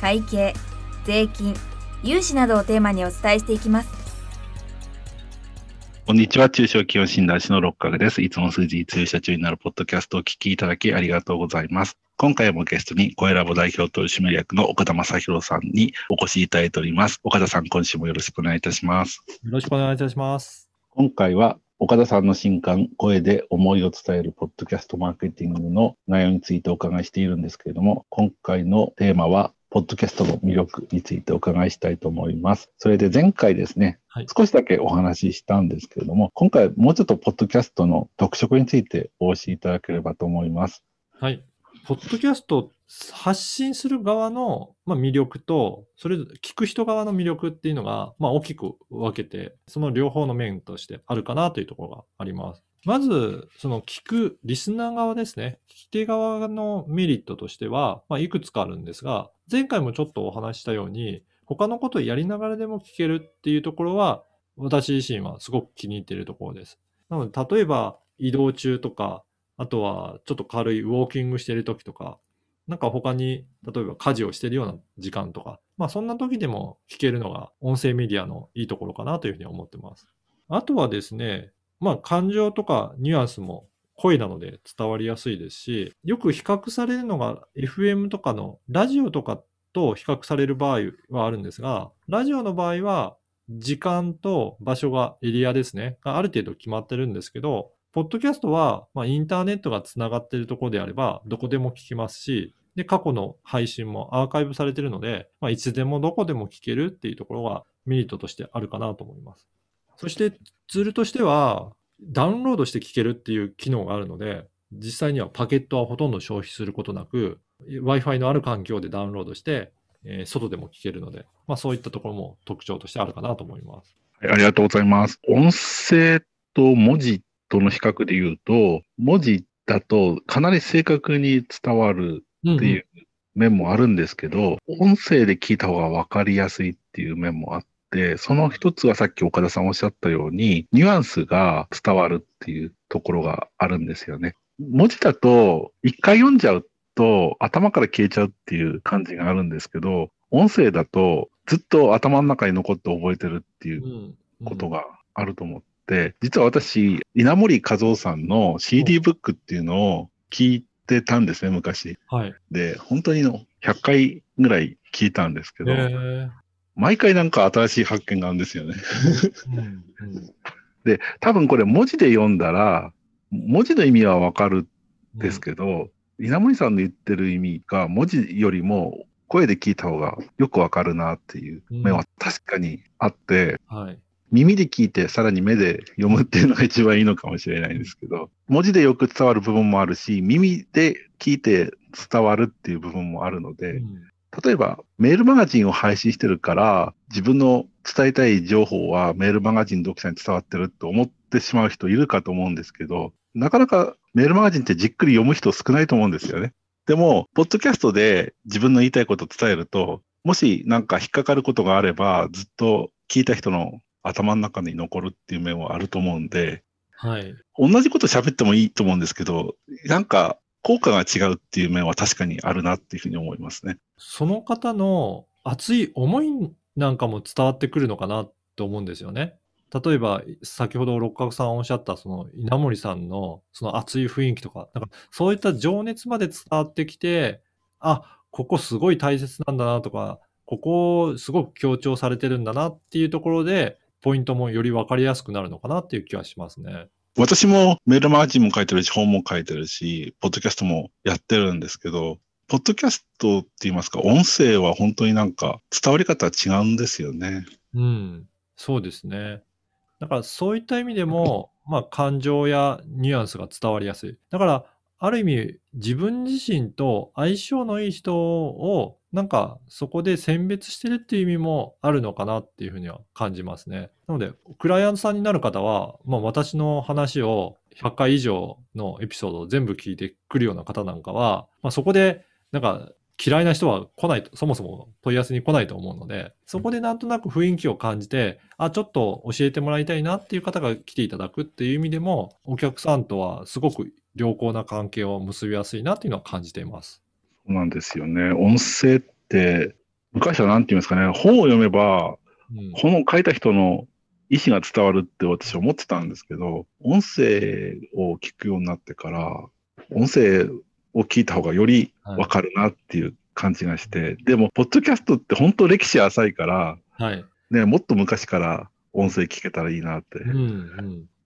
会計税金融資などをテーマにお伝えしていきますこんにちは。中小企業診断士の六角です。いつも数字強い社長になるポッドキャストをお聞きいただきありがとうございます。今回もゲストに、コエラボ代表取締役の岡田正宏さんにお越しいただいております。岡田さん、今週もよろしくお願いいたします。よろしくお願いいたします。今回は、岡田さんの新刊、声で思いを伝えるポッドキャストマーケティングの内容についてお伺いしているんですけれども、今回のテーマは、ポッドキャストの魅力についてお伺いしたいと思います。それで前回ですね、はい、少しだけお話ししたんですけれども、今回もうちょっとポッドキャストの特色についてお教えいただければと思います。はい。ポッドキャスト発信する側の、まあ、魅力と、それ聞く人側の魅力っていうのが、まあ、大きく分けて、その両方の面としてあるかなというところがあります。まず、その聞くリスナー側ですね。聞き手側のメリットとしては、まあ、いくつかあるんですが、前回もちょっとお話したように、他のことをやりながらでも聞けるっていうところは、私自身はすごく気に入っているところです。なので、例えば移動中とか、あとはちょっと軽いウォーキングしてる時とか、なんか他に、例えば家事をしてるような時間とか、まあそんな時でも聞けるのが音声メディアのいいところかなというふうに思ってます。あとはですね、まあ感情とかニュアンスも声なので伝わりやすいですし、よく比較されるのが FM とかのラジオとかと比較される場合はあるんですが、ラジオの場合は時間と場所がエリアですね、がある程度決まってるんですけど、ポッドキャストは、まあ、インターネットがつながっているところであれば、どこでも聞きますし、で、過去の配信もアーカイブされているので、まあ、いつでもどこでも聞けるっていうところがメリットとしてあるかなと思います。そしてツールとしては、ダウンロードして聞けるっていう機能があるので、実際にはパケットはほとんど消費することなく、Wi-Fi のある環境でダウンロードして、えー、外でも聞けるので、まあ、そういったところも特徴としてあるかなと思います。はい、ありがとうございます。音声と文字との比較で言うと、文字だとかなり正確に伝わるっていう面もあるんですけど、うんうん、音声で聞いた方が分かりやすいっていう面もあって、その一つはさっき岡田さんおっしゃったように、ニュアンスが伝わるっていうところがあるんですよね。文字だと、一回読んじゃうと頭から消えちゃうっていう感じがあるんですけど、音声だとずっと頭の中に残って覚えてるっていうことがあると思って、実は私、稲森和夫さんの CD ブックっていうのを聞いてたんですね、昔。はい。で、本当にの100回ぐらい聞いたんですけど、毎回なんか新しい発見があるんですよね。うん、で、多分これ文字で読んだら、文字の意味はわかるんですけど、稲森さんの言ってる意味が文字よりも声で聞いた方がよくわかるなっていう面は確かにあって、うんはい、耳で聞いてさらに目で読むっていうのが一番いいのかもしれないんですけど、文字でよく伝わる部分もあるし、耳で聞いて伝わるっていう部分もあるので、うん、例えばメールマガジンを配信してるから、自分の伝えたい情報はメールマガジン読者に伝わってると思ってしまう人いるかと思うんですけど、なかなかメールマガジンってじっくり読む人少ないと思うんですよね。でも、ポッドキャストで自分の言いたいことを伝えると、もしなんか引っかかることがあれば、ずっと聞いた人の頭の中に残るっていう面はあると思うんで、はい。同じこと喋ってもいいと思うんですけど、なんか効果が違うっていう面は確かにあるなっていうふうに思いますね。その方の熱い思いなんかも伝わってくるのかなと思うんですよね。例えば、先ほど六角さんおっしゃった、その稲森さんのその熱い雰囲気とか、なんかそういった情熱まで伝わってきて、あ、ここすごい大切なんだなとか、ここすごく強調されてるんだなっていうところで、ポイントもより分かりやすくなるのかなっていう気はしますね。私もメールマガジンも書いてるし、本も書いてるし、ポッドキャストもやってるんですけど、ポッドキャストって言いますか、音声は本当になんか伝わり方は違うんですよね。うん、そうですね。だからそういった意味でも、まあ感情やニュアンスが伝わりやすい。だからある意味自分自身と相性のいい人をなんかそこで選別してるっていう意味もあるのかなっていうふうには感じますね。なので、クライアントさんになる方は、まあ私の話を100回以上のエピソードを全部聞いてくるような方なんかは、まあそこでなんか嫌いな人は来ないと、そもそも問い合わせに来ないと思うので、そこでなんとなく雰囲気を感じて、あ、ちょっと教えてもらいたいなっていう方が来ていただくっていう意味でも、お客さんとはすごく良好な関係を結びやすいなっていうのは感じています。そうなんですよね。音声って、昔は何て言いますかね、本を読めば、うん、本を書いた人の意思が伝わるって私は思ってたんですけど、音声を聞くようになってから、音声を聞いた方がよりわかるなっていう感じがして、はい、でも、ポッドキャストって本当歴史浅いから、はい、ね、もっと昔から音声聞けたらいいなって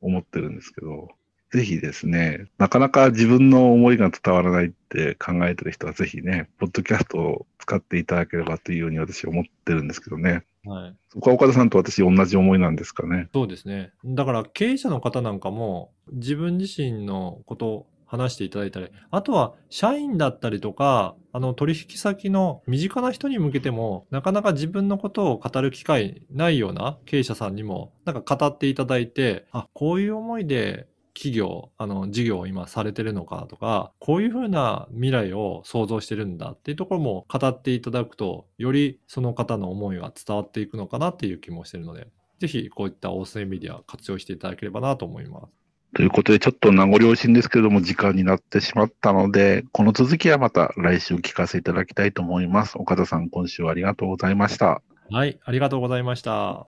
思ってるんですけど、ぜひですね、なかなか自分の思いが伝わらないって考えてる人はぜひね、ポッドキャストを使っていただければというように私は思ってるんですけどね。はい。そこは岡田さんと私同じ思いなんですかね。そうですね。だから経営者の方なんかも自分自身のこと話していただいたり、あとは社員だったりとか、あの取引先の身近な人に向けても、なかなか自分のことを語る機会ないような経営者さんにも、なんか語っていただいて、あ、こういう思いで企業、あの、事業を今されてるのかとか、こういうふうな未来を想像してるんだっていうところも語っていただくと、よりその方の思いが伝わっていくのかなっていう気もしてるので、ぜひこういった音声メディア活用していただければなと思います。ということで、ちょっと名残惜しいんですけれども、時間になってしまったので、この続きはまた来週聞かせていただきたいと思います。岡田さん、今週はありがとうございました。はい、ありがとうございました。